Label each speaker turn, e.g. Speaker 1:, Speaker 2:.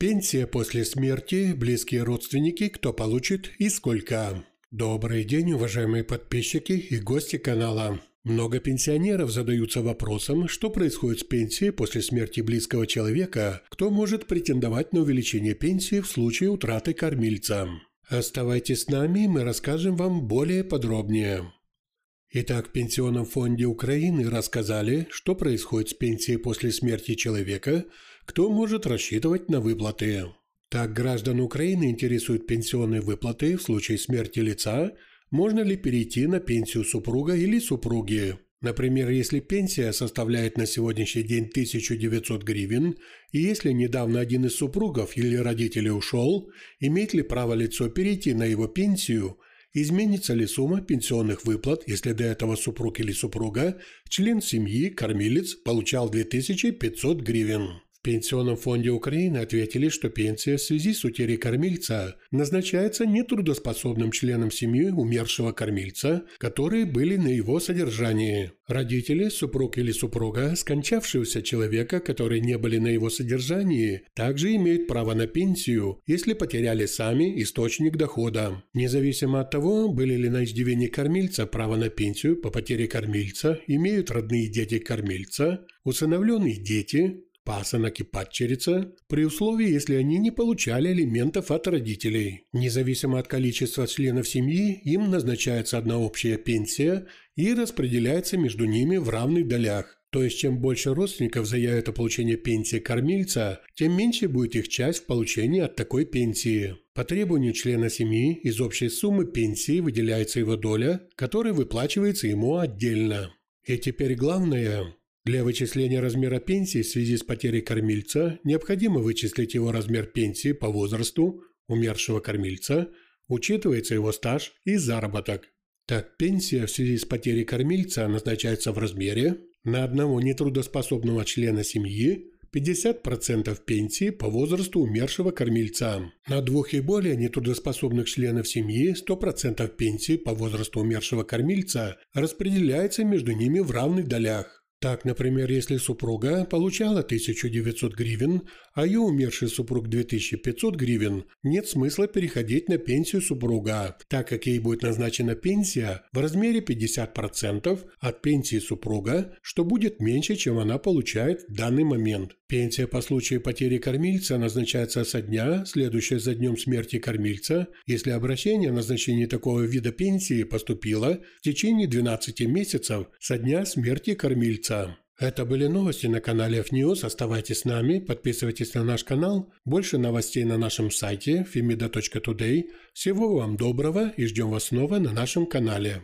Speaker 1: Пенсия после смерти, близкие родственники, кто получит и сколько. Добрый день, уважаемые подписчики и гости канала. Много пенсионеров задаются вопросом, что происходит с пенсией после смерти близкого человека, кто может претендовать на увеличение пенсии в случае утраты кормильца. Оставайтесь с нами, мы расскажем вам более подробнее. Итак, в Пенсионном фонде Украины рассказали, что происходит с пенсией после смерти человека, кто может рассчитывать на выплаты. Так, граждан Украины интересуют пенсионные выплаты в случае смерти лица, можно ли перейти на пенсию супруга или супруги. Например, если пенсия составляет на сегодняшний день 1900 гривен, и если недавно один из супругов или родителей ушел, имеет ли право лицо перейти на его пенсию – Изменится ли сумма пенсионных выплат, если до этого супруг или супруга, член семьи, кормилец, получал 2500 гривен? В Пенсионном фонде Украины ответили, что пенсия в связи с утерей кормильца назначается нетрудоспособным членам семьи умершего кормильца, которые были на его содержании. Родители, супруг или супруга скончавшегося человека, которые не были на его содержании, также имеют право на пенсию, если потеряли сами источник дохода. Независимо от того, были ли на иждивении кормильца право на пенсию по потере кормильца, имеют родные дети кормильца, усыновленные дети, пасынок и падчерица, при условии, если они не получали алиментов от родителей. Независимо от количества членов семьи, им назначается одна общая пенсия и распределяется между ними в равных долях. То есть, чем больше родственников заявят о получении пенсии кормильца, тем меньше будет их часть в получении от такой пенсии. По требованию члена семьи из общей суммы пенсии выделяется его доля, которая выплачивается ему отдельно. И теперь главное, для вычисления размера пенсии в связи с потерей кормильца необходимо вычислить его размер пенсии по возрасту умершего кормильца, учитывается его стаж и заработок. Так, пенсия в связи с потерей кормильца назначается в размере на одного нетрудоспособного члена семьи 50% пенсии по возрасту умершего кормильца. На двух и более нетрудоспособных членов семьи 100% пенсии по возрасту умершего кормильца распределяется между ними в равных долях. Так, например, если супруга получала 1900 гривен, а ее умерший супруг 2500 гривен, нет смысла переходить на пенсию супруга, так как ей будет назначена пенсия в размере 50% от пенсии супруга, что будет меньше, чем она получает в данный момент. Пенсия по случаю потери кормильца назначается со дня, следующего за днем смерти кормильца, если обращение о назначении такого вида пенсии поступило в течение 12 месяцев со дня смерти кормильца. Это были новости на канале FNews. Оставайтесь с нами, подписывайтесь на наш канал. Больше новостей на нашем сайте femida.today. Всего вам доброго и ждем вас снова на нашем канале.